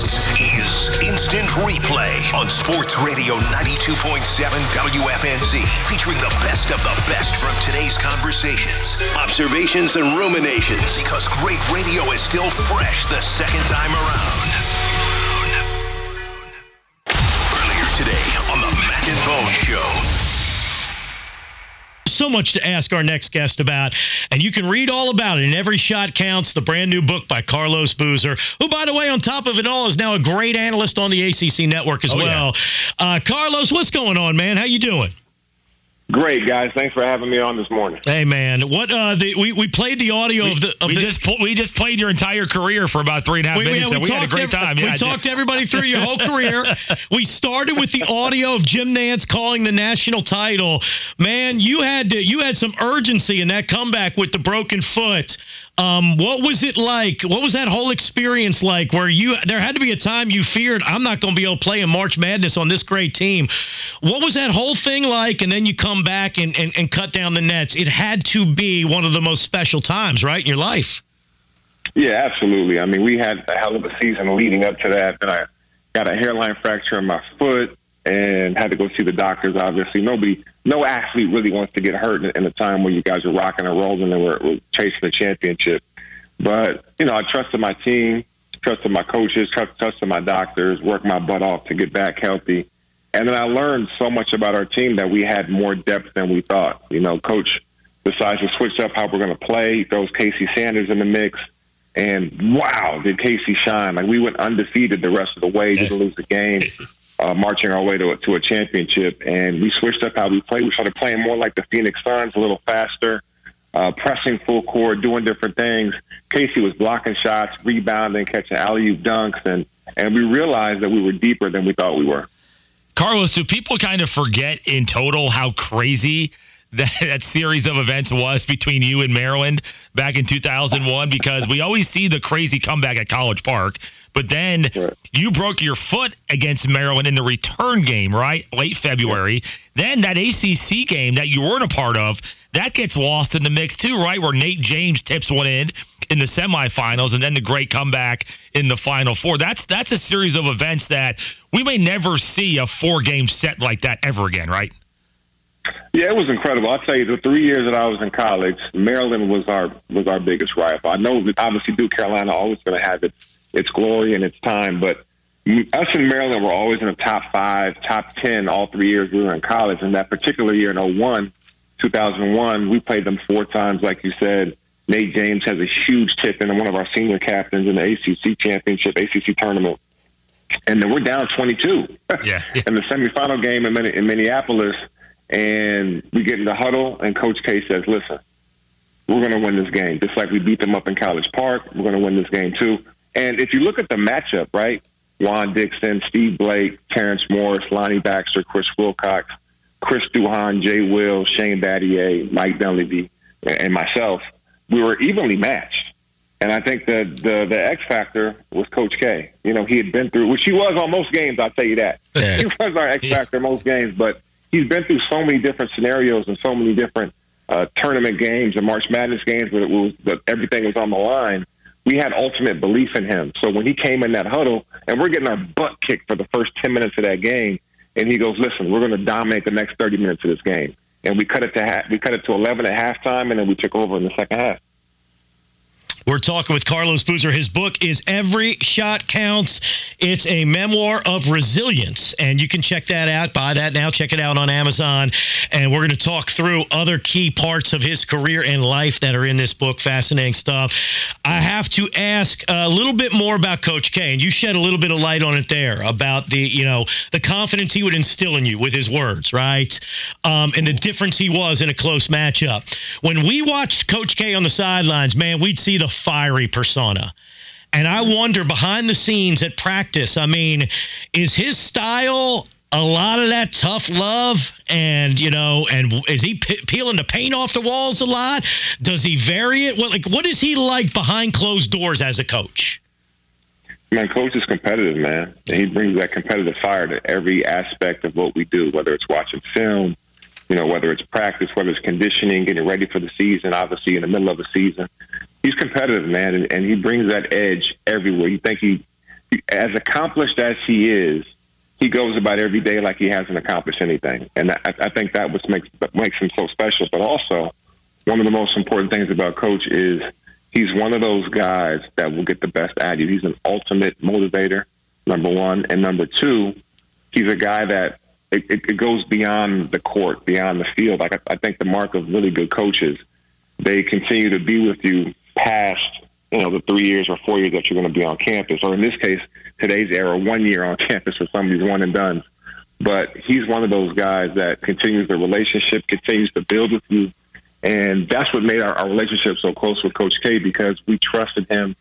Is Instant Replay on Sports Radio 92.7 WFNZ, featuring the best of the best from today's conversations, observations, and ruminations. Because great radio is still fresh the second time around. Earlier today on the Mac and Bone Show. So much to ask our next guest about, and you can read all about it in Every Shot Counts, the brand new book by Carlos Boozer, who, by the way, on top of it all, is now a great analyst on the ACC network as Oh, well. Uh, Carlos, what's going on, man? How you doing? Great, guys. Thanks for having me on this morning. Hey, man, what uh, the, we we played the audio of the of we the, just pl- we just played your entire career for about three and a half We, minutes, yeah, and we had a talked great ev- time. We Yeah, I did. talked everybody through your whole career. We started with the audio of Jim Nantz calling the national title. Man, you had to, you had some urgency in that comeback with the broken foot. Um, what was it like? What was that whole experience like? Where you there had to be a time you feared I'm not going to be able to play in March Madness on this great team. What was that whole thing like? And then you come back and, and, and cut down the nets. It had to be one of the most special times, right, in your life. Yeah, absolutely. I mean, we had a hell of a season leading up to that. Then I got a hairline fracture in my foot and had to go see the doctors. Obviously, nobody, no athlete really wants to get hurt in, in a time where you guys are rocking and rolling and we're, we're chasing the championship. But you know, I trusted my team, trusted my coaches, trust, trusted my doctors, worked my butt off to get back healthy. And then I learned so much about our team that we had more depth than we thought. You know, coach decides to switch up how we're going to play. He throws Casey Sanders in the mix. And wow, did Casey shine? Like we went undefeated the rest of the way, didn't lose the game, uh, marching our way to a, to a championship. And we switched up how we played. We started playing more like the Phoenix Suns, a little faster, uh, pressing full court, doing different things. Casey was blocking shots, rebounding, catching alley oop dunks, and and we realized that we were deeper than we thought we were. Carlos, do people kind of forget in total how crazy that, that series of events was between you and Maryland back in 2001? Because we always see the crazy comeback at College Park, but then Right. you broke your foot against Maryland in the return game, right? Late February. Then that ACC game that you weren't a part of, that gets lost in the mix too, right? Where Nate James tips one in in the semifinals and then the great comeback in the final four. That's that's a series of events that we may never see a four game set like that ever again, right? Yeah, it was incredible. I'll tell you, the three years that I was in college, Maryland was our was our biggest rival. I know that obviously Duke Carolina always going to have its its glory and its time, but us in Maryland were always in the top five, top ten all three years we were in college. And that particular year in 01, 2001, we played them four times, like you said. Nate James has a huge tip in one of our senior captains in the ACC championship, ACC tournament. And then we're down 22 Yeah. in the semifinal game in, in Minneapolis. And we get in the huddle, and Coach K says, listen, we're going to win this game. Just like we beat them up in College Park, we're going to win this game too. And if you look at the matchup, right? Juan Dixon, Steve Blake, Terrence Morris, Lonnie Baxter, Chris Wilcox, Chris Duhon, Jay Will, Shane Battier, Mike Dunleavy, and myself, we were evenly matched. And I think the, the the X factor was Coach K. You know, he had been through, which he was on most games. I'll tell you that. Yeah. He was our X factor in most games, but he's been through so many different scenarios and so many different uh, tournament games and March Madness games where it was everything was on the line. We had ultimate belief in him. So when he came in that huddle, and we're getting our butt kicked for the first ten minutes of that game, and he goes, "Listen, we're going to dominate the next thirty minutes of this game." And we cut it to ha- we cut it to eleven at halftime, and then we took over in the second half. We're talking with Carlos Boozer. His book is Every Shot Counts. It's a memoir of resilience, and you can check that out. Buy that now. Check it out on Amazon. And we're going to talk through other key parts of his career and life that are in this book. Fascinating stuff. I have to ask a little bit more about Coach K, and you shed a little bit of light on it there about the, you know, the confidence he would instill in you with his words, right? Um, and the difference he was in a close matchup. When we watched Coach K on the sidelines, man, we'd see the fiery persona. And I wonder behind the scenes at practice, I mean, is his style a lot of that tough love and you know and is he pe- peeling the paint off the walls a lot does he vary it what like what is he like behind closed doors as a coach Man, coach is competitive, man. He brings that competitive fire to every aspect of what we do, whether it's watching film, you know, whether it's practice, whether it's conditioning, getting ready for the season, obviously in the middle of the season. He's competitive, man, and, and he brings that edge everywhere. You think he, as accomplished as he is, he goes about every day like he hasn't accomplished anything, and I, I think that what makes makes him so special. But also, one of the most important things about Coach is he's one of those guys that will get the best out of you. He's an ultimate motivator, number one, and number two, he's a guy that it, it, it goes beyond the court, beyond the field. Like I, I think the mark of really good coaches, they continue to be with you past you know the three years or four years that you're going to be on campus, or in this case, today's era, one year on campus for some of these one and done. But he's one of those guys that continues the relationship, continues to build with you, and that's what made our, our relationship so close with Coach K because we trusted him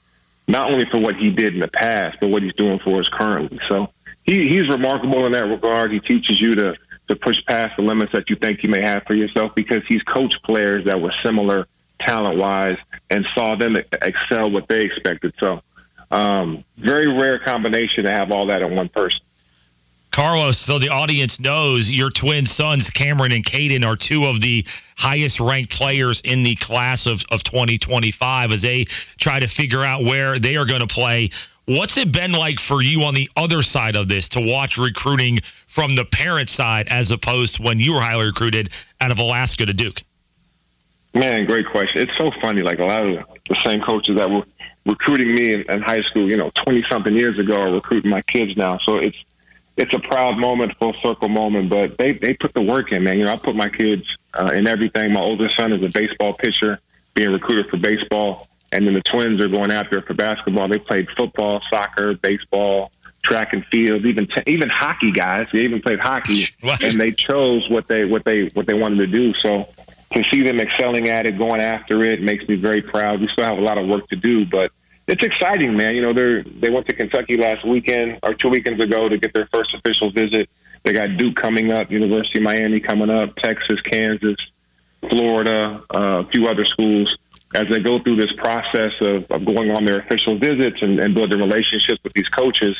not only for what he did in the past, but what he's doing for us currently. So he, he's remarkable in that regard. He teaches you to to push past the limits that you think you may have for yourself because he's coached players that were similar talent wise and saw them excel what they expected. So um, very rare combination to have all that in one person. Carlos, so the audience knows your twin sons, Cameron and Caden, are two of the highest ranked players in the class of, of 2025 as they try to figure out where they are going to play. What's it been like for you on the other side of this to watch recruiting from the parent side as opposed to when you were highly recruited out of Alaska to Duke? Man, great question. It's so funny. Like a lot of the same coaches that were recruiting me in, in high school, you know, 20 something years ago are recruiting my kids now. So it's, it's a proud moment, full circle moment, but they, they put the work in, man. You know, I put my kids uh, in everything. My oldest son is a baseball pitcher, being recruited for baseball. And then the twins are going after it for basketball. They played football, soccer, baseball, track and field, even t- even hockey guys. They even played hockey, What? and they chose what they what they what they wanted to do. So to see them excelling at it, going after it, makes me very proud. We still have a lot of work to do, but it's exciting, man. You know, they they went to Kentucky last weekend or two weekends ago to get their first official visit. They got Duke coming up, University of Miami coming up, Texas, Kansas, Florida, uh, a few other schools. As they go through this process of, of going on their official visits and, and building relationships with these coaches,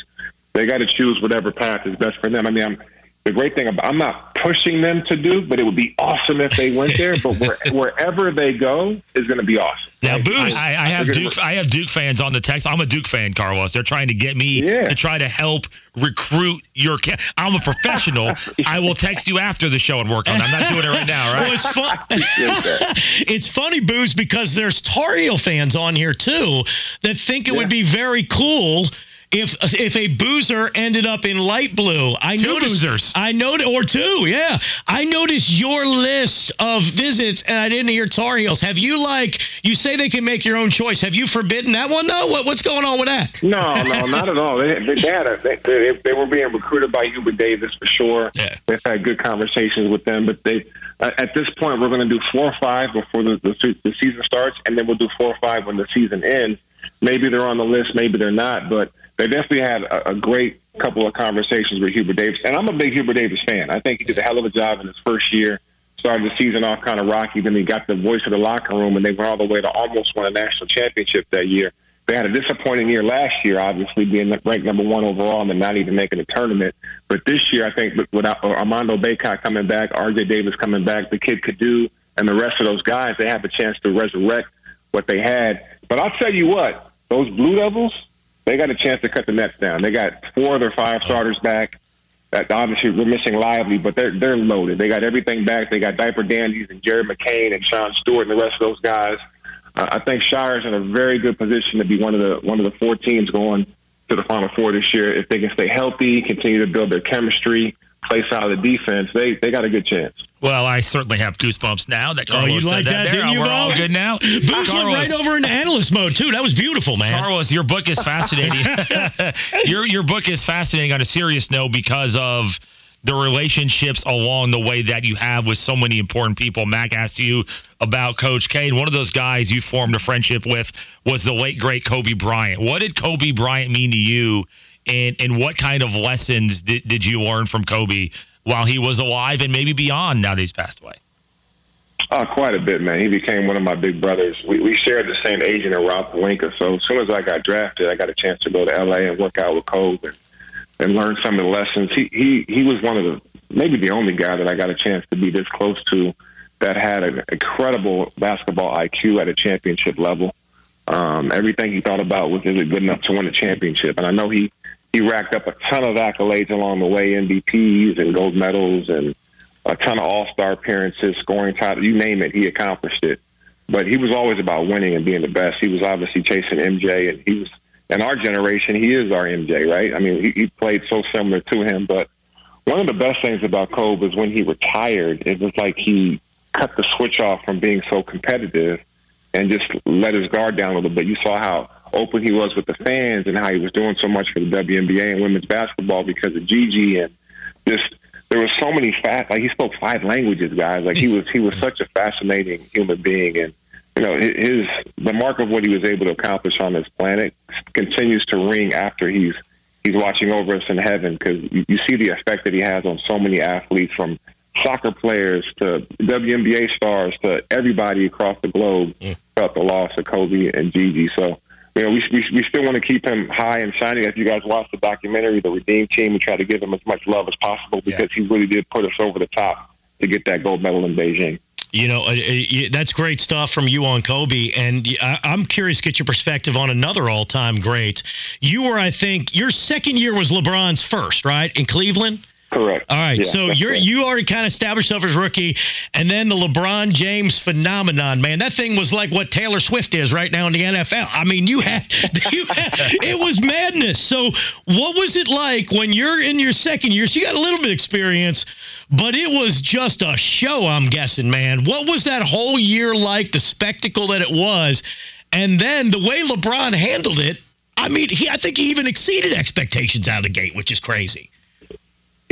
they got to choose whatever path is best for them. I mean, I'm, the great thing about I'm not pushing them to do, but it would be awesome if they went there. But where, wherever they go is going to be awesome. Now, Like, Booze, I, I have they're Duke. I have Duke fans on the text. I'm a Duke fan, Carlos. They're trying to get me Yeah. to try to help recruit your. Ca- I'm a professional. I will text you after the show and work on. it. I'm not doing it right now, Well, right? it's fun. It's funny, Booze, because there's Tar Heel fans on here too that think it would be very cool if if a boozer ended up in light blue. I Two noticed, boozers. I noticed, or two, yeah. I noticed your list of visits, and I didn't hear Tar Heels. Have you like you say they can make your own choice? Have you forbidden that one though? What, what's going on with that? No, no, not at all. They, they, they had a, they, they, they were being recruited by Hubert Davis for sure. Yeah. They've had good conversations with them, but they uh, at this point we're going to do four or five before the, the the season starts, and then we'll do four or five when the season ends. Maybe they're on the list, maybe they're not, but they definitely had a, a great couple of conversations with Hubert Davis, and I'm a big Hubert Davis fan. I think he did a hell of a job in his first year. Started the season off kind of rocky, then he got the voice of the locker room, and they went all the way to almost win a national championship that year. They had a disappointing year last year, obviously being ranked number one overall and not even making a tournament. But this year, I think with- without Armando Bacot coming back, R.J. Davis coming back, the kid could do, and the rest of those guys, they have a chance to resurrect what they had. But I'll tell you what, those Blue Devils, they got a chance to cut the nets down. They got four of their five starters back. That obviously we're missing Lively, but they're they're loaded. They got everything back. They got Diaper Dandies and Jared McCain and Sean Stewart and the rest of those guys. Uh, I think Scheyer's in a very good position to be one of the one of the four teams going to the Final Four this year. If they can stay healthy, continue to build their chemistry, play solid defense, they they got a good chance. Well, I certainly have goosebumps now that Oh, you said like that, there. didn't you, We're Bo? all good now. Booze went right over into analyst mode too. That was beautiful, man. Carlos, your book is fascinating. your your book is fascinating on a serious note because of the relationships along the way that you have with so many important people. Mac asked you about Coach K, and one of those guys you formed a friendship with was the late great Kobe Bryant. What did Kobe Bryant mean to you, and and what kind of lessons did, did you learn from Kobe while he was alive and maybe beyond now that he's passed away? Uh, quite a bit, man. He became one of my big brothers. We, we shared the same agent at Rob Pelinka, so as soon as I got drafted, I got a chance to go to LA and work out with Kobe and, and learn some of the lessons. He he he was one of the maybe the only guy that I got a chance to be this close to that had an incredible basketball IQ at a championship level. Um, everything he thought about was is it good enough to win a championship, and I know he he racked up a ton of accolades along the way, MVPs and gold medals and a ton of All Star appearances, scoring title, you name it, he accomplished it. But he was always about winning and being the best. He was obviously chasing MJ, and he was in our generation. He is our MJ, right? I mean, he, he played so similar to him. But one of the best things about Kobe is when he retired, it was like he cut the switch off from being so competitive and just let his guard down a little bit. You saw how open he was with the fans and how he was doing so much for the WNBA and women's basketball because of Gigi and just there was so many fat like he spoke five languages, guys. Like he was he was such a fascinating human being, and you know his the mark of what he was able to accomplish on this planet continues to ring after he's he's watching over us in heaven because you, you see the effect that he has on so many athletes from soccer players to WNBA stars to everybody across the globe mm. felt the loss of Kobe and Gigi. So you know, we, we, we still want to keep him high and shining. If you guys watch the documentary, the Redeem Team, we try to give him as much love as possible because yeah. he really did put us over the top to get that gold medal in Beijing. You know, uh, uh that's great stuff from you on Kobe. And I'm curious to get your perspective on another all time great. You were, I think, your second year was LeBron's first, right, in Cleveland? Correct. All right. Yeah, so you're right. you already kind of established yourself as rookie, and then the LeBron James phenomenon, man. That thing was like what Taylor Swift is right now in the NFL. I mean, you had, you had it was madness. So what was it like when you're in your second year? So you got a little bit of experience, but it was just a show. I'm guessing, man. What was that whole year like? The spectacle that it was, and then the way LeBron handled it. I mean, he I think he even exceeded expectations out of the gate, which is crazy.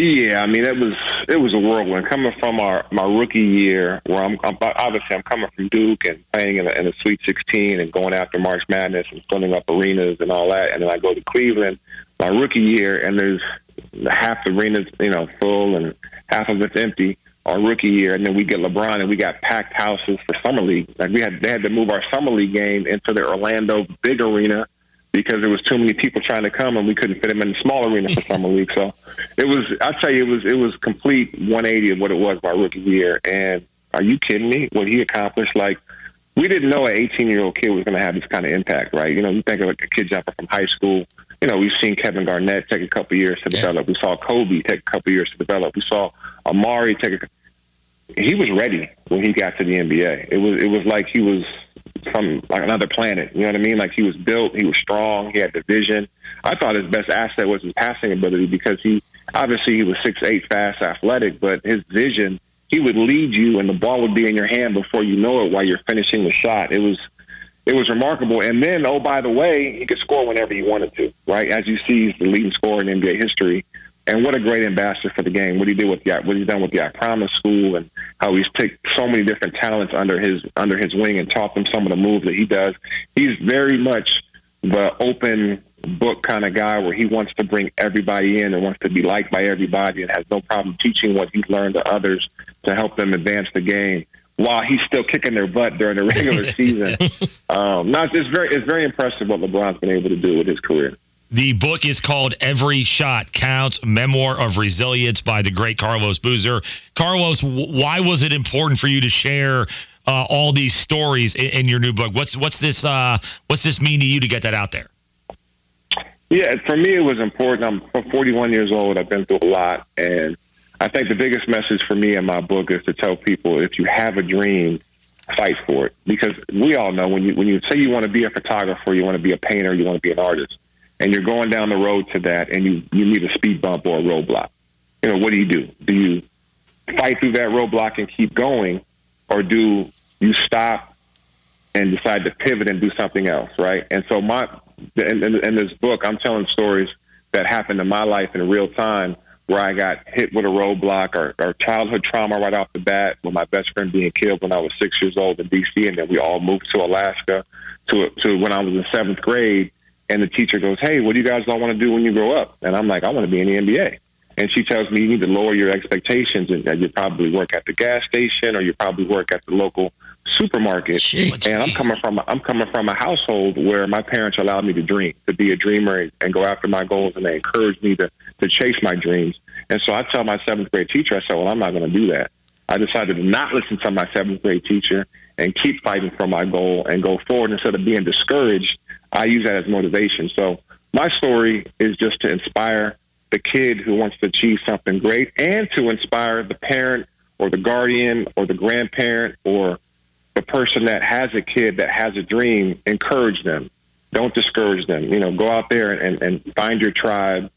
Yeah, I mean it was it was a whirlwind coming from our my rookie year where I'm, I'm obviously I'm coming from Duke and playing in a, in a Sweet 16 and going after March Madness and filling up arenas and all that, and then I go to Cleveland my rookie year and there's half the arenas you know full and half of it's empty our rookie year, and then we get LeBron and we got packed houses for summer league. Like we had they had to move our summer league game into the Orlando big arena because there was too many people trying to come and we couldn't fit them in the small arena for summer league. So it was I tell you it was it was complete 180 of what it was my rookie year. And are you kidding me? What he accomplished, like we didn't know an 18 year old kid was going to have this kind of impact, right? You know, you think of like a kid jumping from high school. You know, we've seen Kevin Garnett take a couple years to develop. We saw Kobe take a couple years to develop. We saw Amar'e take a. He was ready when he got to the NBA. It was it was like he was from like another planet. You know what I mean? Like he was built, he was strong, he had the vision. I thought his best asset was his passing ability because he obviously he was six eight, fast, athletic, but his vision he would lead you and the ball would be in your hand before you know it while you're finishing the shot. It was it was remarkable. And then, oh by the way, he could score whenever he wanted to, right? As you see, he's the leading scorer in NBA history. And what a great ambassador for the game. What he did with the what he's done with the I Promise School, and how he's taken so many different talents under his under his wing and taught them some of the moves that he does. He's very much the open book kind of guy where he wants to bring everybody in and wants to be liked by everybody and has no problem teaching what he's learned to others to help them advance the game while he's still kicking their butt during the regular season. Um, now it's very it's very impressive what LeBron's been able to do with his career. The book is called Every Shot Counts Memoir of Resilience by the great Carlos Boozer. Carlos, why was it important for you to share uh, all these stories in, in, your new book? What's what's this uh, what's this mean to you to get that out there? Yeah, for me it was important. I'm 41 years old. I've been through a lot, and I think the biggest message for me in my book is to tell people if you have a dream, fight for it. Because we all know when you when you say you want to be a photographer, you want to be a painter, you want to be an artist and you're going down the road to that and you, you need a speed bump or a roadblock. You know, what do you do? Do you fight through that roadblock and keep going, or do you stop and decide to pivot and do something else, right? And so my in, in, in this book, I'm telling stories that happened in my life in real time where I got hit with a roadblock or, or childhood trauma right off the bat with my best friend being killed when I was six years old in D.C. and then we all moved to Alaska to to when I was in seventh grade. And the teacher goes, "Hey, what do you guys all want to do when you grow up?" And I'm like, "I want to be in the NBA." And she tells me you need to lower your expectations and that you probably work at the gas station or you probably work at the local supermarket. Jeez. Oh, and I'm coming from I'm coming from a household where my parents allowed me to dream, to be a dreamer and, and go after my goals, and they encouraged me to to chase my dreams. And so I tell my seventh grade teacher, I said, "Well, I'm not going to do that." I decided to not listen to my seventh grade teacher and keep fighting for my goal and go forward instead of being discouraged. I use that as motivation. So my story is just to inspire the kid who wants to achieve something great and to inspire the parent or the guardian or the grandparent or the person that has a kid that has a dream, encourage them. Don't discourage them. You know, go out there and, and find your tribe,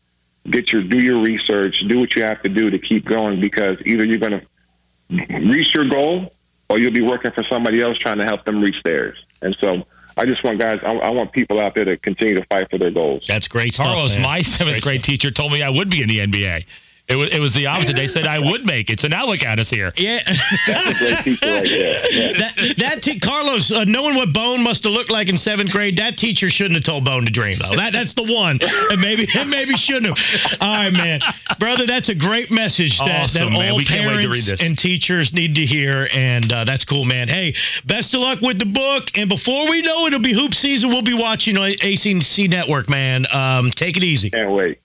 get your do your research, do what you have to do to keep going because either you're going to reach your goal or you'll be working for somebody else trying to help them reach theirs. And so I just want guys, I, I want people out there to continue to fight for their goals. That's great stuff. Carlos, man. my seventh Great grade stuff. teacher told me I would be in the NBA. It was, it was the opposite. They said I would make it. So now look at us here. Yeah. That's a great teacher right there. Yeah. that that te- Carlos, uh, knowing what Bone must have looked like in seventh grade, that teacher shouldn't have told Bone to dream though. That that's the one. And maybe and maybe shouldn't have. All right, man, brother, that's a great message that, Awesome, that man. all We can't wait to read parents this. and teachers need to hear, and uh, that's cool, man. Hey, best of luck with the book, and before we know it, it'll be hoop season. We'll be watching on ACC Network, man. Um, take it easy. Can't wait.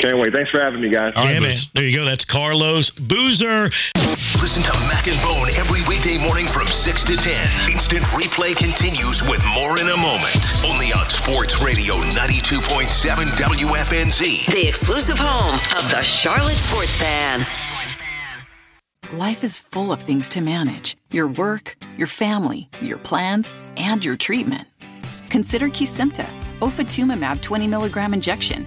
Can't wait. Thanks for having me, guys. yeah, man. There you go. That's Carlos Boozer. Listen to Mac and Bone every weekday morning from 6 to 10. Instant replay continues with more in a moment. Only on Sports Radio 92.7 WFNZ. The exclusive home of the Charlotte Sports Fan. Life is full of things to manage your work, your family, your plans, and your treatment. Consider Kesimpta, ofatumumab 20 milligram injection.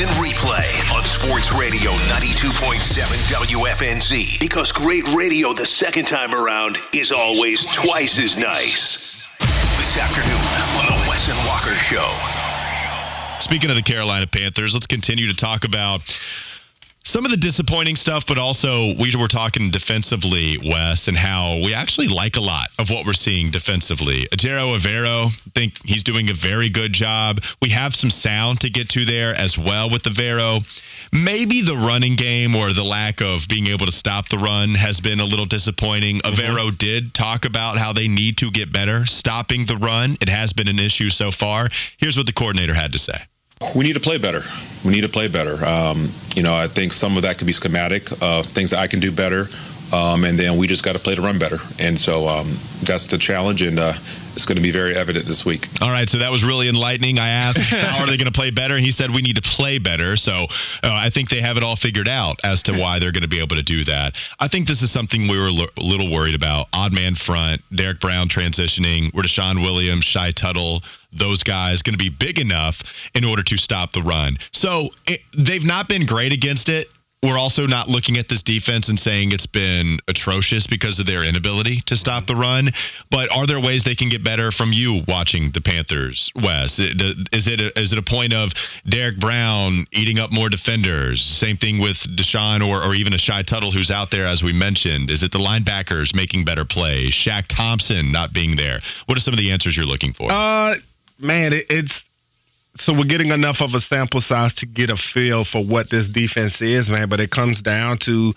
Instant Replay on Sports Radio 92.7 WFNZ. Because great radio the second time around is always twice as nice. This afternoon on The Wes and Walker Show. Speaking of the Carolina Panthers, let's continue to talk about some of the disappointing stuff, but also we were talking defensively, Wes, and how we actually like a lot of what we're seeing defensively. Ejiro Evero, I think he's doing a very good job. We have some sound to get to there as well with the Vero. Maybe the running game or the lack of being able to stop the run has been a little disappointing. Mm-hmm. Avero did talk about how they need to get better stopping the run. It has been an issue so far. Here's what the coordinator had to say. We need to play better. We need to play better. Um, you know, I think some of that could be schematic, uh, things that I can do better. Um, and then we just got to play to run better. And so um, that's the challenge, and uh, it's going to be very evident this week. All right, so that was really enlightening. I asked, how are they going to play better? And he said, we need to play better. So uh, I think they have it all figured out as to why they're going to be able to do that. I think this is something we were a little worried about. Odd man front, Derrick Brown transitioning, where DeShawn Williams, Shy Tuttle, those guys going to be big enough in order to stop the run. So it, they've not been great against it we're also not looking at this defense and saying it's been atrocious because of their inability to stop the run. But are there ways they can get better from you watching the Panthers, Wes? Is it a, is it a point of Derrick Brown eating up more defenders? Same thing with DeShawn or, or even a Shy Tuttle who's out there, as we mentioned. Is it the linebackers making better plays? Shaq Thompson not being there? What are some of the answers you're looking for? Uh, man, it, it's so we're getting enough of a sample size to get a feel for what this defense is, man. But it comes down to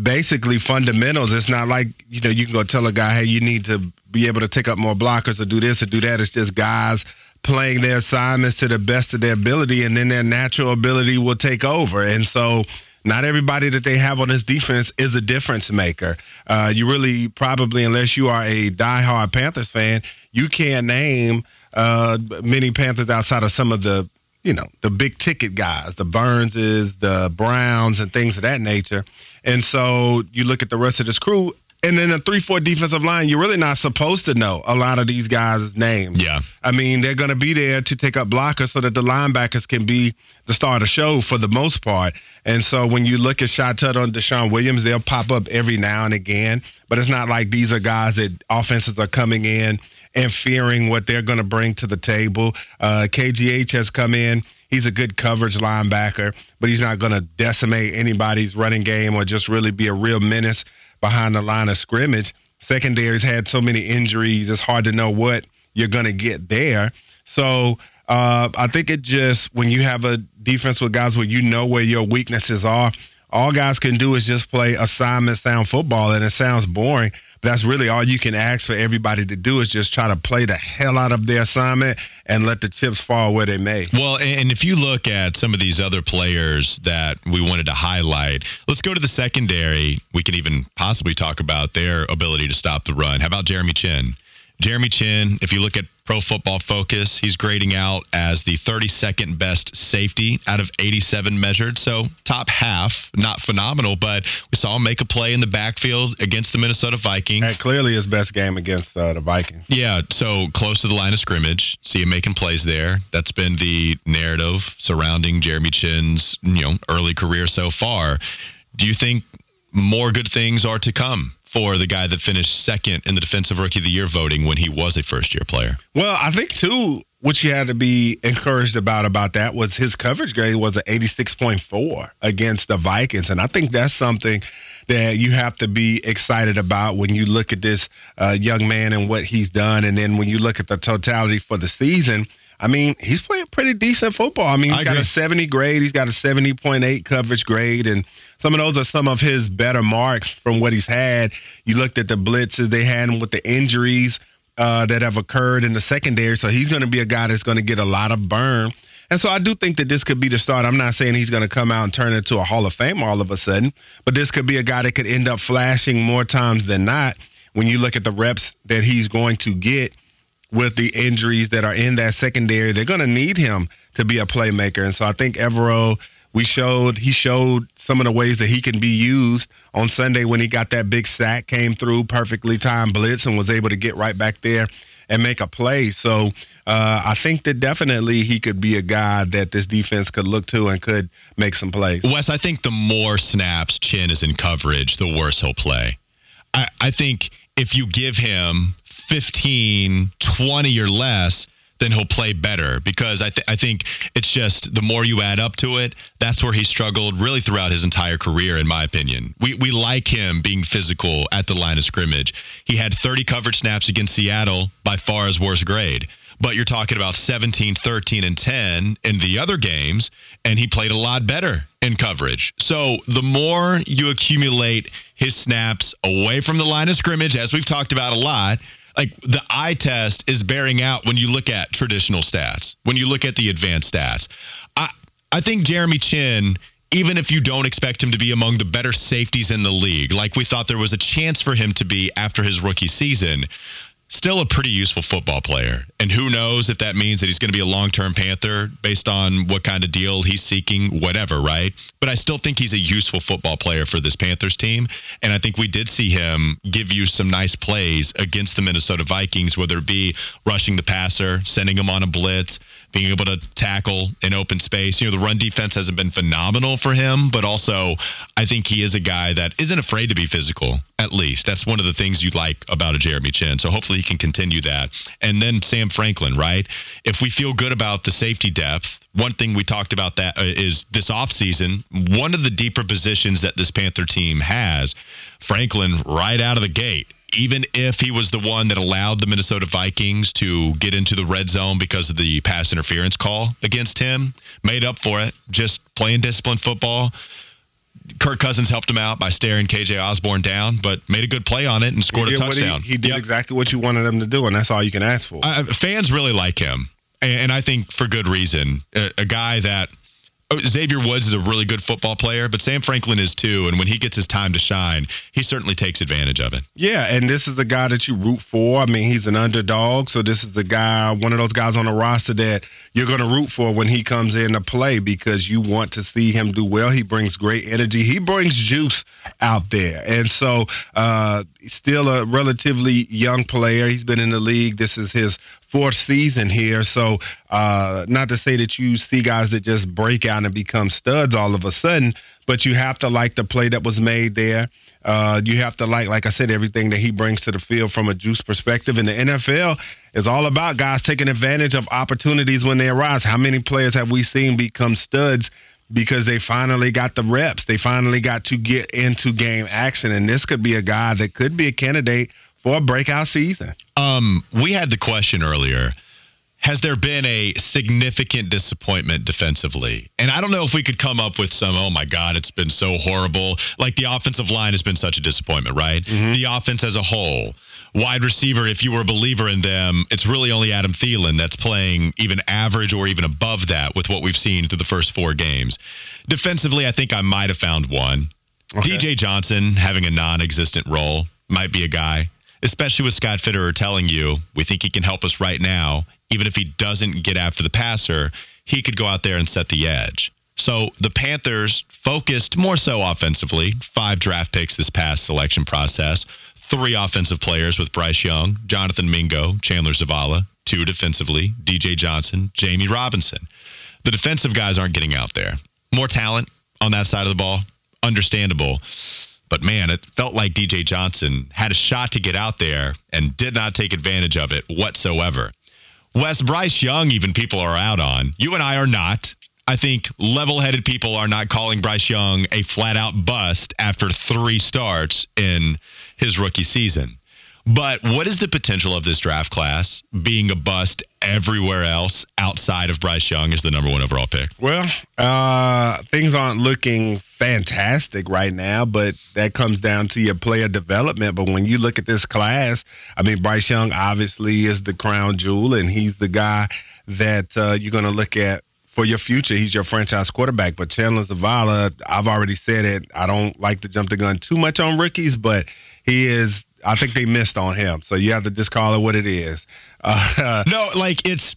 basically fundamentals. It's not like you know you can go tell a guy, hey, you need to be able to take up more blockers or do this or do that. It's just guys playing their assignments to the best of their ability, and then their natural ability will take over. And so Not everybody that they have on this defense is a difference maker. Uh, you really probably, unless you are a diehard Panthers fan, you can't name uh, many Panthers outside of some of the, you know, the big ticket guys, the Burnses, the Browns, and things of that nature. And so you look at the rest of this crew, and then a three-four defensive line, you're really not supposed to know a lot of these guys' names. Yeah. I mean, they're going to be there to take up blockers so that the linebackers can be the star of the show for the most part. And so when you look at Shy Tuttle and DeShawn Williams, they'll pop up every now and again. But it's not like these are guys that offenses are coming in and fearing what they're going to bring to the table. Uh, KGH has come in. He's a good coverage linebacker, but he's not going to decimate anybody's running game or just really be a real menace behind the line of scrimmage. Secondary's had so many injuries, it's hard to know what you're going to get there. So uh, I think it just, when you have a defense with guys where you know where your weaknesses are, all guys can do is just play assignment sound football, and it sounds boring. That's really all you can ask for everybody to do is just try to play the hell out of their assignment and let the chips fall where they may. Well, and if you look at some of these other players that we wanted to highlight, let's go to the secondary. We can even possibly talk about their ability to stop the run. How about Jeremy Chinn? Jeremy Chinn, if you look at Pro Football Focus, he's grading out as the 32nd best safety out of 87 measured. So top half, not phenomenal, but we saw him make a play in the backfield against the Minnesota Vikings. And clearly his best game against uh, the Vikings. Yeah, so close to the line of scrimmage. See him making plays there. That's been the narrative surrounding Jeremy Chinn's you know early career so far. Do you think more good things are to come for the guy that finished second in the Defensive Rookie of the Year voting when he was a first year player? Well, I think too, what you had to be encouraged about about that was his coverage grade was an 86.4 against the Vikings, and I think that's something that you have to be excited about when you look at this uh, young man and what he's done, and then when you look at the totality for the season. I mean, he's playing pretty decent football. I mean, he's I got agree. a 70 grade, he's got a 70.8 coverage grade, and some of those are some of his better marks from what he's had. You looked at the blitzes they had him with the injuries uh, that have occurred in the secondary, so he's going to be a guy that's going to get a lot of burn. And so I do think that this could be the start. I'm not saying he's going to come out and turn into a Hall of Fame all of a sudden, but this could be a guy that could end up flashing more times than not when you look at the reps that he's going to get with the injuries that are in that secondary. They're going to need him to be a playmaker. And so I think Evero, we showed, he showed some of the ways that he can be used on Sunday when he got that big sack, came through perfectly timed blitz and was able to get right back there and make a play. So uh, I think that definitely he could be a guy that this defense could look to and could make some plays. Wes, I think the more snaps Chinn is in coverage, the worse he'll play. I, I think if you give him 15, 20 or less, then he'll play better because I, th- I think it's just the more you add up to it, that's where he struggled really throughout his entire career, in my opinion. We, we like him being physical at the line of scrimmage. He had 30 coverage snaps against Seattle, by far his worst grade. But you're talking about 17, 13, and 10 in the other games, and he played a lot better in coverage. So the more you accumulate his snaps away from the line of scrimmage, as we've talked about a lot, like the eye test is bearing out when you look at traditional stats, when you look at the advanced stats. I I think Jeremy Chinn, even if you don't expect him to be among the better safeties in the league, like we thought there was a chance for him to be after his rookie season, still a pretty useful football player. And who knows if that means that he's going to be a long term Panther based on what kind of deal he's seeking, whatever, right? But I still think he's a useful football player for this Panthers team. And I think we did see him give you some nice plays against the Minnesota Vikings, whether it be rushing the passer, sending him on a blitz, being able to tackle in open space. You know, the run defense hasn't been phenomenal for him, but also I think he is a guy that isn't afraid to be physical, at least. That's one of the things you like about a Jeremy Chinn. So hopefully he can continue that. And then Sam Franklin, right? If we feel good about the safety depth, one thing we talked about that uh, is this offseason, one of the deeper positions that this Panther team has, Franklin right out of the gate even if he was the one that allowed the Minnesota Vikings to get into the red zone because of the pass interference call against him, made up for it, just playing disciplined football. Kirk Cousins helped him out by staring KJ Osborn down, but made a good play on it and scored a what he- touchdown. He, did Yep. exactly what you wanted him to do, and that's all you can ask for. Uh, fans really like him, and, and I think for good reason. A, a guy that Xavier Woods is a really good football player, but Sam Franklin is too. And when he gets his time to shine, he certainly takes advantage of it. Yeah, and this is the guy that you root for. I mean, he's an underdog, so this is the guy, one of those guys on the roster that you're going to root for when he comes in to play because you want to see him do well. He brings great energy. He brings juice out there, and so uh, still a relatively young player. He's been in the league. This is his fourth season here. So, uh, not to say that you see guys that just break out and become studs all of a sudden, but you have to like the play that was made there. Uh, you have to like, like I said, everything that he brings to the field from a juice perspective. And the NFL is all about guys taking advantage of opportunities when they arise. How many players have we seen become studs? Because they finally got the reps. They finally got to get into game action. And this could be a guy that could be a candidate for a breakout season. Um, we had the question earlier. Has there been a significant disappointment defensively? And I don't know if we could come up with some, oh my God, it's been so horrible. Like the offensive line has been such a disappointment, right? Mm-hmm. The offense as a whole. Wide receiver, if you were a believer in them, it's really only Adam Thielen that's playing even average or even above that with what we've seen through the first four games. Defensively, I think I might have found one. Okay. DJ Johnson having a non existent role might be a guy especially with Scott Fitterer telling you, we think he can help us right now. Even if he doesn't get after the passer, he could go out there and set the edge. So the Panthers focused more so offensively, five draft picks this past selection process, three offensive players with Bryce Young, Jonathan Mingo, Chandler Zavala, two defensively, DJ Johnson, Jammie Robinson. The defensive guys aren't getting out there. More talent on that side of the ball, understandable. But man, it felt like DJ Johnson had a shot to get out there and did not take advantage of it whatsoever. Wes Bryce Young, even people are out on. You and I are not. I think level headed people are not calling Bryce Young a flat out bust after three starts in his rookie season. But what is the potential of this draft class being a bust everywhere else outside of Bryce Young as the number one overall pick? Well, uh, things aren't looking fantastic right now, but that comes down to your player development. But when you look at this class, I mean, Bryce Young obviously is the crown jewel, and he's the guy that uh, you're going to look at for your future. He's your franchise quarterback. But Chandler Zavala, I've already said it. I don't like to jump the gun too much on rookies, but he is I think they missed on him. So you have to just call it what it is. Uh, no, like it's.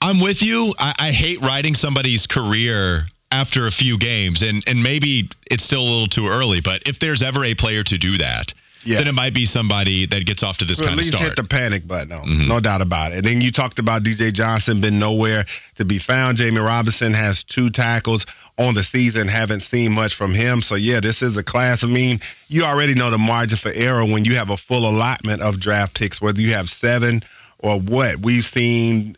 I'm with you. I, I hate writing somebody's career after a few games, and and maybe it's still a little too early. But if there's ever a player to do that, yeah. then it might be somebody that gets off to this well, kind of start. hit the panic button, no, mm-hmm. no doubt about it. And then you talked about DJ Johnson been nowhere to be found. Jammie Robinson has two tackles on the season. Haven't seen much from him. So yeah, this is a class. I mean, you already know the margin for error when you have a full allotment of draft picks, whether you have seven or what. We've seen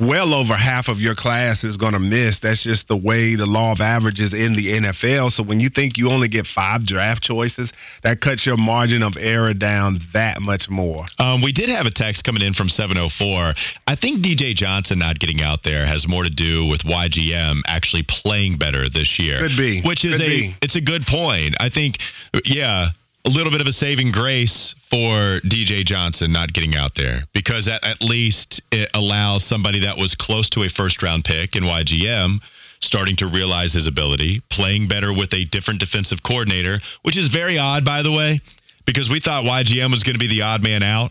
well over half of your class is going to miss. That's just the way the law of averages in the NFL. So when you think you only get five draft choices, that cuts your margin of error down that much more. Um, we did have a text coming in from 704. I think DJ Johnson not getting out there has more to do with YGM actually playing better this year. Could be. Which is Could a be. it's a good point. I think yeah, a little bit of a saving grace for DJ Johnson not getting out there because at, at least it allows somebody that was close to a first round pick in YGM starting to realize his ability, playing better with a different defensive coordinator, which is very odd, by the way, because we thought YGM was going to be the odd man out.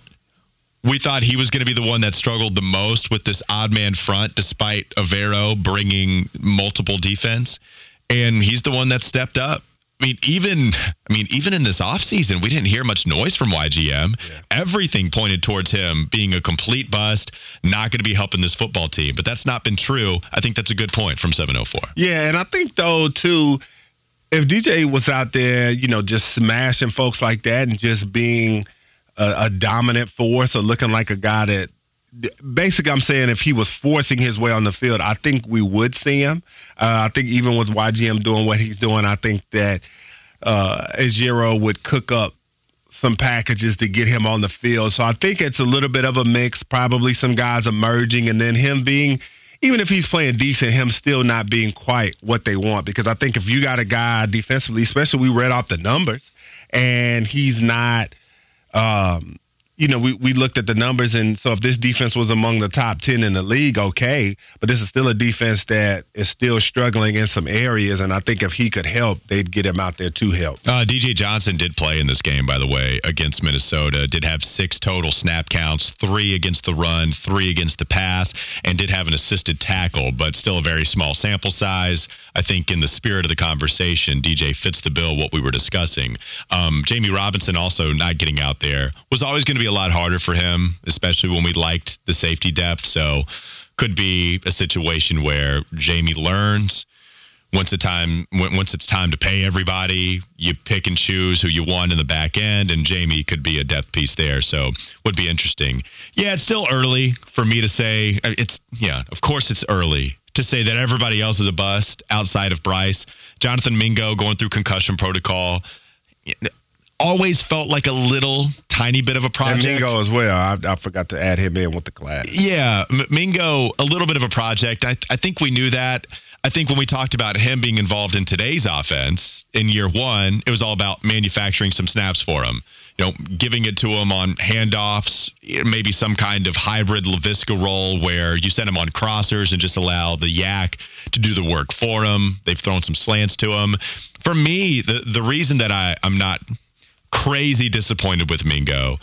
We thought he was going to be the one that struggled the most with this odd man front, despite Evero bringing multiple defense. And he's the one that stepped up I mean, even I mean, even in this offseason, we didn't hear much noise from YGM. Yeah. Everything pointed towards him being a complete bust, not going to be helping this football team. But that's not been true. I think that's a good point from 704. Yeah, and I think though too, if DJ was out there, you know, just smashing folks like that and just being a, a dominant force or looking like a guy that basically, I'm saying if he was forcing his way on the field, I think we would see him. Uh, I think even with YGM doing what he's doing, I think that uh, Ejiro would cook up some packages to get him on the field. So I think it's a little bit of a mix, probably some guys emerging, and then him being, even if he's playing decent, him still not being quite what they want. Because I think if you got a guy defensively, especially we read off the numbers, and he's not. Um, you know, we, we looked at the numbers, and so if this defense was among the top 10 in the league, okay. But this is still a defense that is still struggling in some areas, and I think if he could help, they'd get him out there to help. Uh, DJ Johnson did play in this game, by the way, against Minnesota. Did have six total snap counts, three against the run, three against the pass, and did have an assisted tackle, but still a very small sample size. I think in the spirit of the conversation, DJ fits the bill, what we were discussing. Um, Jammie Robinson also not getting out there was always going to be a lot harder for him, especially when we liked the safety depth. So could be a situation where Jamie learns once a time once it's time to pay everybody, you pick and choose who you want in the back end, and Jamie could be a depth piece there. So would be interesting. Yeah, it's still early for me to say. It's yeah, of course it's early to say that everybody else is a bust outside of Bryce. Jonathan Mingo going through concussion protocol always felt like a little tiny bit of a project. And Mingo as well. I, I, forgot to add him in with the class. Yeah, M- Mingo, a little bit of a project. I, I think we knew that. I think when we talked about him being involved in today's offense in year one, it was all about manufacturing some snaps for him. You know, giving it to him on handoffs, eh, maybe some kind of hybrid Laviska role where you send him on crossers and just allow the YAC to do the work for him. They've thrown some slants to him. For me, the the reason that I, I'm not crazy disappointed with Mingo.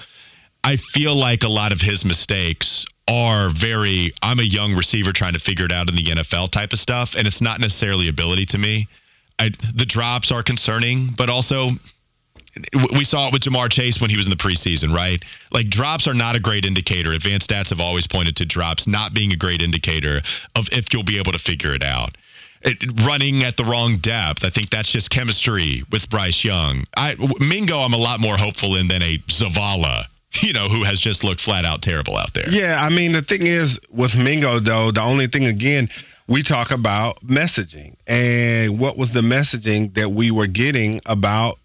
I feel like a lot of his mistakes are very I'm a young receiver trying to figure it out in the NFL type of stuff and it's not necessarily ability to me. I, the drops are concerning, but also we saw it with Ja'Marr Chase when he was in the preseason, right? Like drops are not a great indicator. Advanced stats have always pointed to drops not being a great indicator of if you'll be able to figure it out it, running at the wrong depth. I think that's just chemistry with Bryce Young. I, Mingo, I'm a lot more hopeful in than a Zavala you know, who has just looked flat out terrible out there. Yeah, I mean, the thing is with Mingo, though, the only thing, again, we talk about messaging. And what was the messaging that we were getting about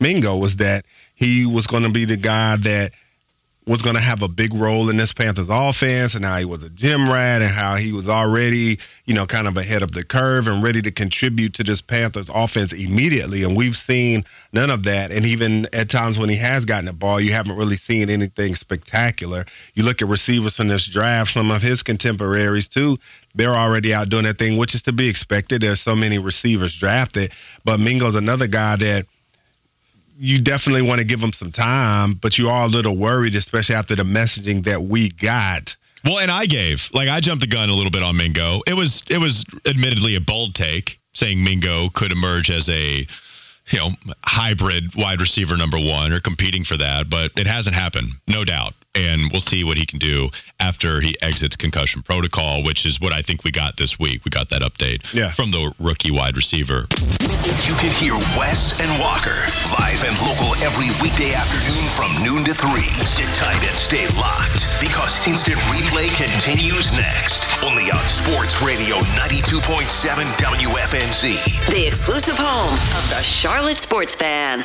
Mingo was that he was going to be the guy that was going to have a big role in this Panthers offense and how he was a gym rat and how he was already, you know, kind of ahead of the curve and ready to contribute to this Panthers offense immediately. And we've seen none of that. And even at times when he has gotten the ball, you haven't really seen anything spectacular. You look at receivers from this draft, some of his contemporaries too, they're already out doing that thing, which is to be expected. There's so many receivers drafted. But Mingo's another guy that you definitely want to give them some time, but you are a little worried, especially after the messaging that we got. Well, and I gave like I jumped the gun a little bit on Mingo. It was it was admittedly a bold take saying Mingo could emerge as a you know hybrid wide receiver number one or competing for that, but it hasn't happened, no doubt and we'll see what he can do after he exits concussion protocol, which is what I think we got this week. We got that update yeah. from the rookie wide receiver. You can hear Wes and Walker live and local every weekday afternoon from noon to 3. Sit tight and stay locked because instant replay continues next. Only on Sports Radio 92.7 WFNZ. The exclusive home of the Charlotte Sports Fan.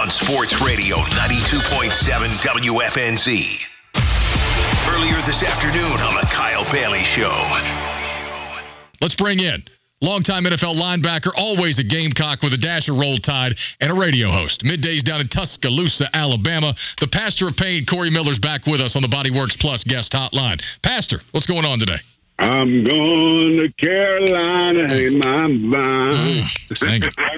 On Sports Radio 92.7 WFNZ. Earlier this afternoon on the Kyle Bailey Show. Let's bring in longtime NFL linebacker, always a Gamecock with a dash of roll tide, and a radio host. Middays down in Tuscaloosa, Alabama. The pastor of pain, Corey Miller's back with us on the Body Works Plus guest hotline. Pastor, what's going on today? I'm going to Carolina in my mind.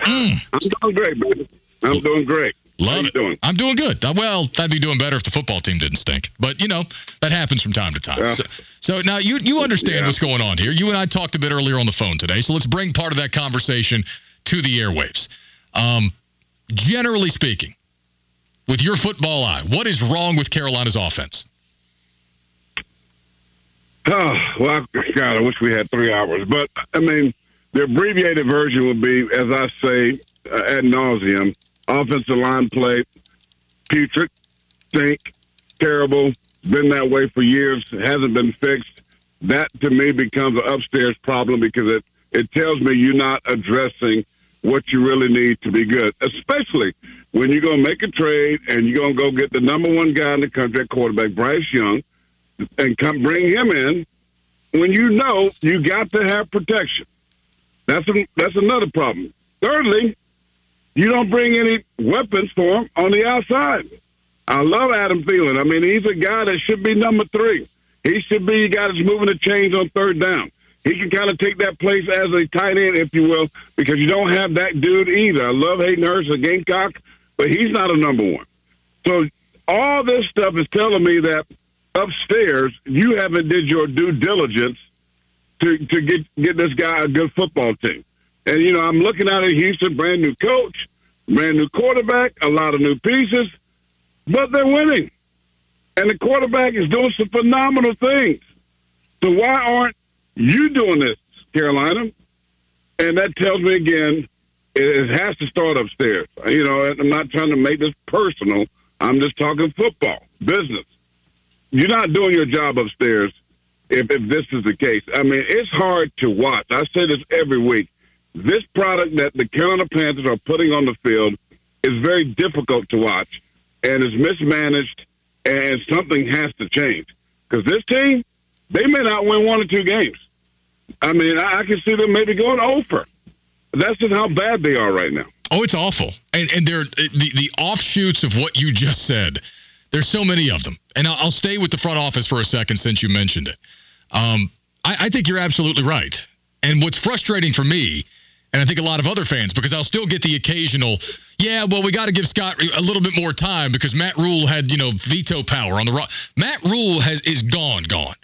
Mm, I'm doing great, baby. I'm doing great. Love you it. doing? I'm doing good. Uh, Well, I'd be doing better if the football team didn't stink. But you know that happens from time to time. Yeah. So, so now you you understand Yeah. what's going on here. You and I talked a bit earlier on the phone today. So let's bring part of that conversation to the airwaves. Um, generally speaking, with your football eye, what is wrong with Carolina's offense? Oh, well, God, I wish we had three hours. But, I mean, the abbreviated version would be, as I say uh, ad nauseum, offensive line play, putrid, stink, terrible, been that way for years, hasn't been fixed. That, to me, becomes an upstairs problem because it, it tells me you're not addressing what you really need to be good, especially when you're going to make a trade and you're going to go get the number one guy in the country quarterback, Bryce Young, and come bring him in when you know you got to have protection. That's a, that's another problem. Thirdly, you don't bring any weapons for him on the outside. I love Adam Thielen. I mean, he's a guy that should be number three. He should be a guy that's moving the chains on third down. He can kind of take that place as a tight end, if you will, because you don't have that dude either. I love Hayden Hurst, a Gamecock, but he's not a number one. So all this stuff is telling me that upstairs you haven't did your due diligence to to get get this guy a good football team. And you know, I'm looking out at Houston, brand new coach, brand new quarterback, a lot of new pieces, but they're winning. And the quarterback is doing some phenomenal things. So why aren't you doing this, Carolina? And that tells me again, it has to start upstairs. You know, I'm not trying to make this personal. I'm just talking football, business. You're not doing your job upstairs if, if this is the case. I mean, it's hard to watch. I say this every week. This product that the Carolina Panthers are putting on the field is very difficult to watch and is mismanaged, and something has to change. Because this team, they may not win one or two games. I mean, I, I can see them maybe going over. That's just how bad they are right now. Oh, it's awful. And and they're the the offshoots of what you just said. There's so many of them. And I'll, I'll stay with the front office for a second since you mentioned it. Um, I, I think you're absolutely right. And what's frustrating for me, and I think a lot of other fans, because I'll still get the occasional, yeah, well, we got to give Scott a little bit more time because Matt Rhule had you know veto power on the rock. Matt Rhule has is gone, gone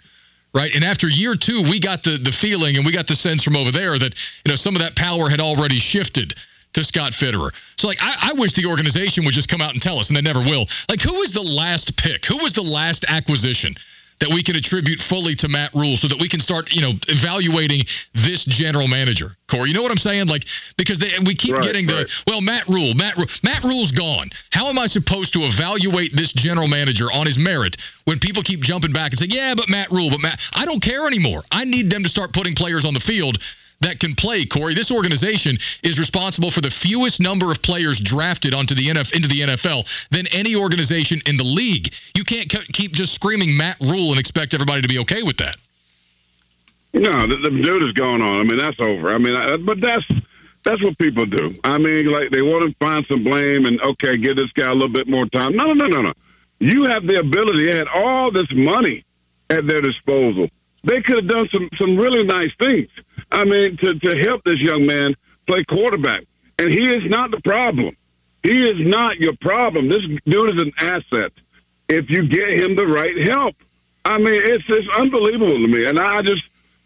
right? And after year two, we got the the feeling and we got the sense from over there that you know some of that power had already shifted to Scott Fitterer. So like I, I wish the organization would just come out and tell us, and they never will. Like who was the last pick? Who was the last acquisition? That we can attribute fully to Matt Rhule, so that we can start, you know, evaluating this general manager. Corey, you know what I'm saying? Like because they, we keep Right, getting the right. well, Matt Rhule, Matt Rhule, Matt Rhule's gone. How am I supposed to evaluate this general manager on his merit when people keep jumping back and saying, "Yeah, but Matt Rhule, but Matt," I don't care anymore. I need them to start putting players on the field that can play. Corey, this organization is responsible for the fewest number of players drafted onto the NF into the NFL than any organization in the league. You can't ke- keep just screaming Matt Rhule and expect everybody to be okay with that. No, the, the dude is going on. I mean, that's over. I mean, I, but that's that's what people do. I mean, like they want to find some blame and okay, give this guy a little bit more time. No, no, no, no, no. You have the ability. They had all this money at their disposal. They could have done some some really nice things. I mean, to to help this young man play quarterback, and he is not the problem. He is not your problem. This dude is an asset if you get him the right help. I mean, it's it's unbelievable to me, and I just,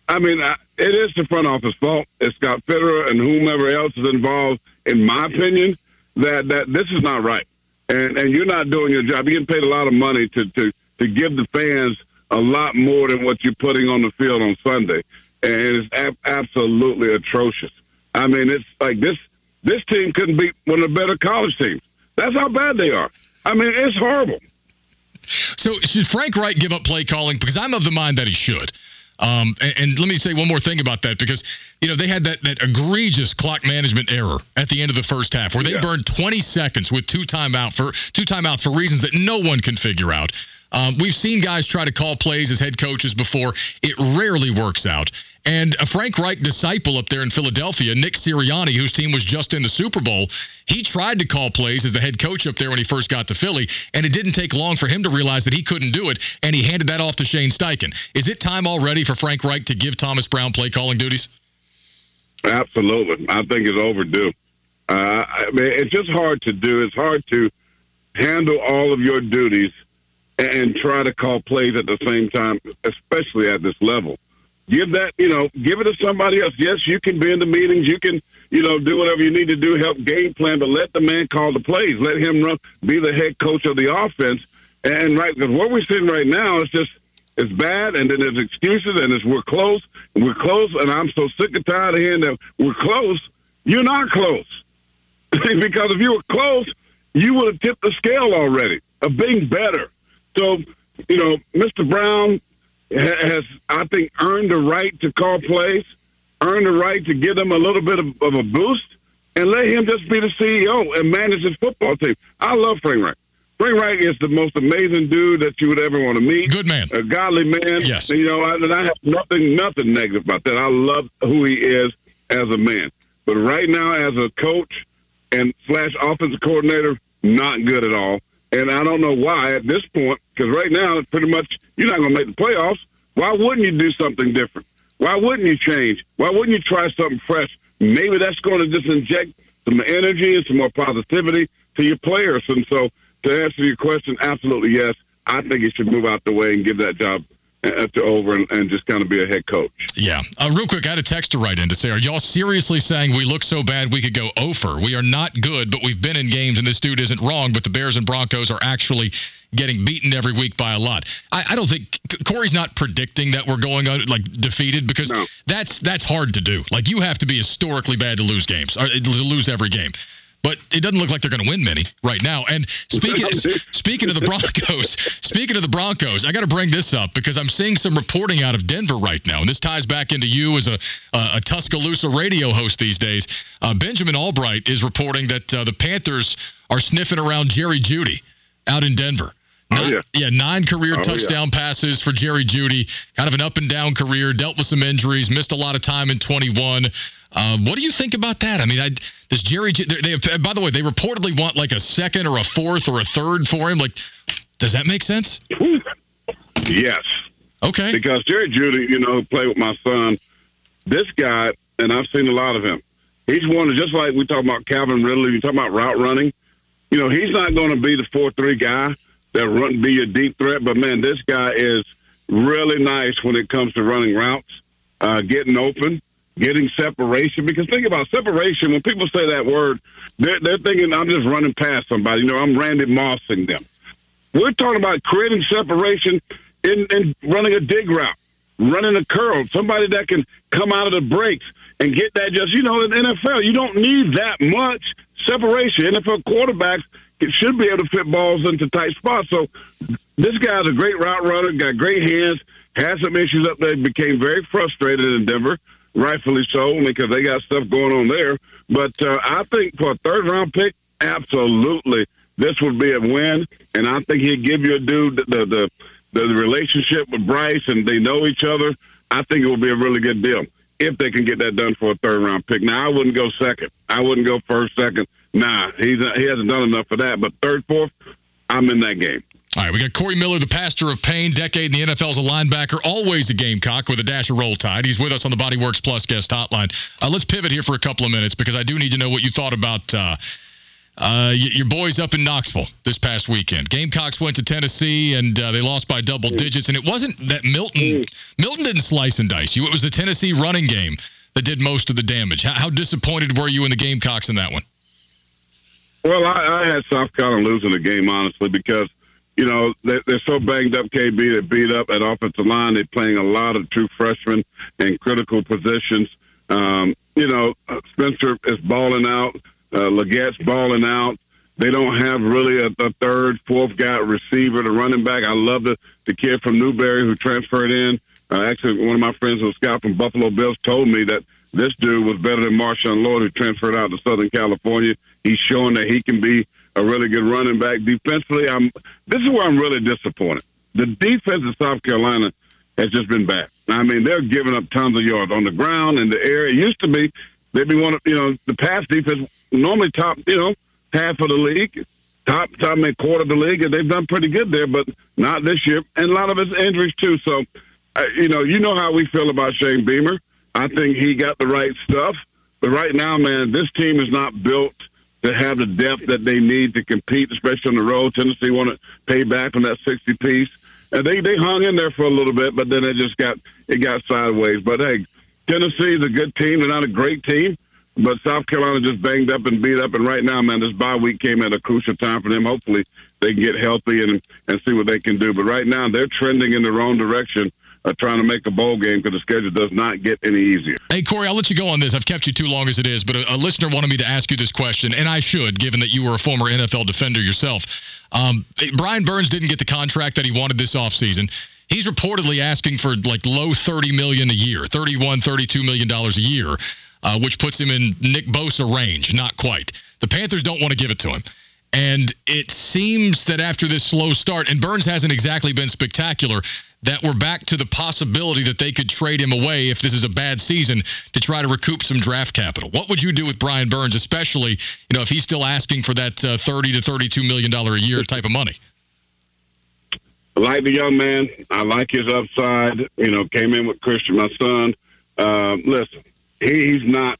I mean, I, it is the front office fault. It's Scott Fitterer and whomever else is involved. In my opinion, that that this is not right, and and you're not doing your job. You're getting paid a lot of money to to to give the fans a lot more than what you're putting on the field on Sunday, and it's ab- absolutely atrocious. I mean, it's like this this team couldn't beat one of the better college teams. That's how bad they are. I mean, it's horrible. So should Frank Reich give up play calling? Because I'm of the mind that he should. Um, and, and let me say one more thing about that because you know they had that that egregious clock management error at the end of the first half where they Yeah. burned 20 seconds with two timeout for two timeouts for reasons that no one can figure out. Um, we've seen guys try to call plays as head coaches before. It rarely works out. And a Frank Reich disciple up there in Philadelphia, Nick Sirianni, whose team was just in the Super Bowl, he tried to call plays as the head coach up there when he first got to Philly, and it didn't take long for him to realize that he couldn't do it, and he handed that off to Shane Steichen. Is it time already for Frank Reich to give Thomas Brown play calling duties? Absolutely, I think it's overdue. Uh, I mean, it's just hard to do. It's hard to handle all of your duties and try to call plays at the same time, especially at this level. Give that, you know, give it to somebody else. Yes, you can be in the meetings. You can, you know, do whatever you need to do, help game plan, but let the man call the plays. Let him run, be the head coach of the offense. And right, because what we're seeing right now is just it's bad, and then there's excuses, and it's we're close, we're close, and I'm so sick and tired of hearing that we're close. You're not close because if you were close, you would have tipped the scale already of being better. So, you know, Mr. Brown has, I think, earned the right to call plays, earned the right to give them a little bit of, of a boost, and let him just be the CEO and manage his football team. I love Frank Reich. Frank Reich is the most amazing dude that you would ever want to meet. Good man, a godly man. Yes, you know, I, and I have nothing, nothing negative about that. I love who he is as a man. But right now, as a coach and slash offensive coordinator, not good at all. And I don't know why at this point, because right now, pretty much you're not going to make the playoffs. Why wouldn't you do something different? Why wouldn't you change? Why wouldn't you try something fresh? Maybe that's going to just inject some energy and some more positivity to your players. And so, to answer your question, absolutely yes. I think he should move out the way and give that job to over and, and, just kind of be a head coach. Yeah. Uh, real quick, I had a text to write in to say, are y'all seriously saying we look so bad we could go over? We are not good, but we've been in games and this dude isn't wrong, but the Bears and Broncos are actually getting beaten every week by a lot. I, I don't think Corey's not predicting that we're going on, like defeated because no. that's that's hard to do. Like you have to be historically bad to lose games or to lose every game but it doesn't look like they're going to win many right now. And speaking speaking of the Broncos, speaking of the Broncos, I got to bring this up because I'm seeing some reporting out of Denver right now, and this ties back into you as a a, Tuscaloosa radio host these days. Uh, Benjamin Albright is reporting that uh, the Panthers are sniffing around Jerry Jeudy out in Denver. Nine, oh, yeah. yeah, nine career oh, touchdown yeah. passes for Jerry Jeudy. Kind of an up and down career. Dealt with some injuries. Missed a lot of time in 21. Uh, what do you think about that? I mean, I, does Jerry? They, they, by the way, they reportedly want like a second or a fourth or a third for him. Like, does that make sense? Yes. Okay. Because Jerry Jeudy, you know, played with my son. This guy, and I've seen a lot of him. He's one of just like we talk about Calvin Ridley. You talk about route running. You know, he's not going to be the four three guy that run be a deep threat. But man, this guy is really nice when it comes to running routes, uh, getting open, getting separation. Because think about separation. When people say that word, they're, they're thinking I'm just running past somebody. You know, I'm Randy Mossing them. We're talking about creating separation in, in running a dig route, running a curl, somebody that can come out of the breaks and get that just, you know, in NFL, you don't need that much separation. NFL quarterbacks should be able to fit balls into tight spots. So this guy's a great route runner, got great hands, had some issues up there, became very frustrated in Denver, rightfully so, because they got stuff going on there. But uh, I think for a third round pick, absolutely, this would be a win. And I think he'd give you a dude the, the, the, the relationship with Bryce and they know each other. I think it would be a really good deal if they can get that done for a third round pick. Now, I wouldn't go second. I wouldn't go first, second. Nah, he's he hasn't done enough for that. But third, fourth, I'm in that game. All right, we got Corey Miller, the pastor of pain, decade in the NFL as a linebacker, always a Gamecock with a dash of roll tide. He's with us on the Bodyworks Plus guest hotline. Uh, let's pivot here for a couple of minutes because I do need to know what you thought about uh, uh, your boys up in Knoxville this past weekend. Gamecocks went to Tennessee and uh, they lost by double digits. And it wasn't that Milton Milton didn't slice and dice you. It was the Tennessee running game that did most of the damage. How, how disappointed were you in the Gamecocks in that one? Well, I, I had South Carolina losing the game honestly because you know they, they're so banged up. KB they beat up at offensive line. They're playing a lot of true freshmen in critical positions. Um, you know, Spencer is balling out. Uh, Legette's balling out. They don't have really a, a third, fourth guy receiver, the running back. I love the the kid from Newberry who transferred in. Uh, actually, one of my friends, a scout from Buffalo Bills, told me that this dude was better than Marshawn Lloyd, who transferred out to Southern California. He's showing that he can be a really good running back. Defensively, I'm. This is where I'm really disappointed. The defense of South Carolina has just been bad. I mean, they're giving up tons of yards on the ground in the air. It used to be they'd be one of you know the pass defense normally top, you know, half of the league, top top mid quarter of the league, and they've done pretty good there, but not this year. And a lot of it's injuries too. So, uh, you know, you know how we feel about Shane Beamer. I think he got the right stuff. But right now, man, this team is not built to have the depth that they need to compete, especially on the road. Tennessee want to pay back on that 60 piece. And they, they hung in there for a little bit, but then it just got it got sideways. But hey, Tennessee is a good team. They're not a great team, but South Carolina just banged up and beat up. And right now, man, this bye week came at a crucial time for them. Hopefully, they can get healthy and and see what they can do. But right now, they're trending in the wrong direction uh, trying to make a bowl game because the schedule does not get any easier. Hey, Corey, I'll let you go on this. I've kept you too long as it is, but a, a listener wanted me to ask you this question, and I should, given that you were a former NFL defender yourself. Um, Brian Burns didn't get the contract that he wanted this offseason. He's reportedly asking for like low 30 million a year, 31, 32 million dollars a year, uh, which puts him in Nick Bosa range, not quite. The Panthers don't want to give it to him. And it seems that after this slow start, and Burns hasn't exactly been spectacular, that we're back to the possibility that they could trade him away if this is a bad season to try to recoup some draft capital. What would you do with Brian Burns, especially you know if he's still asking for that uh, thirty to thirty-two million dollar a year type of money? I like the young man. I like his upside. You know, came in with Christian, my son. Uh, listen, he, he's not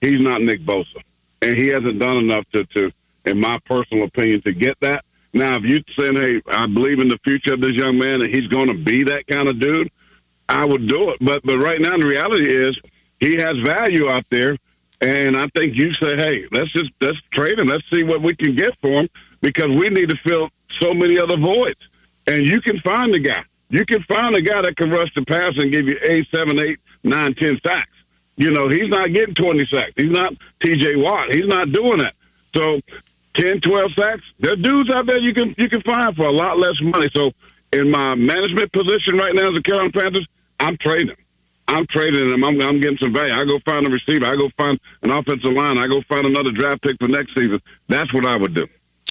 he's not Nick Bosa, and he hasn't done enough to, to, in my personal opinion, to get that. Now, if you saying, "Hey, I believe in the future of this young man, and he's going to be that kind of dude," I would do it. But but right now, the reality is he has value out there, and I think you say, "Hey, let's just let's trade him. Let's see what we can get for him," because we need to fill so many other voids. And you can find the guy. You can find a guy that can rush the pass and give you eight, seven, eight, nine, ten sacks. You know, he's not getting 20 sacks. He's not TJ Watt. He's not doing that. So 10, 12 sacks, there's dudes out there you can you can find for a lot less money. So in my management position right now as the Carolina Panthers, I'm trading. I'm trading them. I'm, I'm getting some value. I go find a receiver. I go find an offensive line. I go find another draft pick for next season. That's what I would do.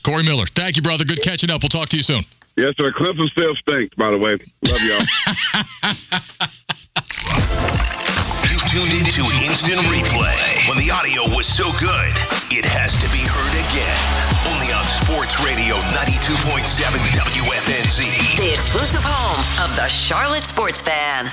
Corey Miller, thank you, brother. Good catching up. We'll talk to you soon. Yes, sir. Clemson still stinks, by the way. Love y'all. You tuned into Instant Replay. When the audio was so good, it has to be heard again. Only on Sports Radio 92.7 WFNZ. The exclusive home of the Charlotte Sports Fan.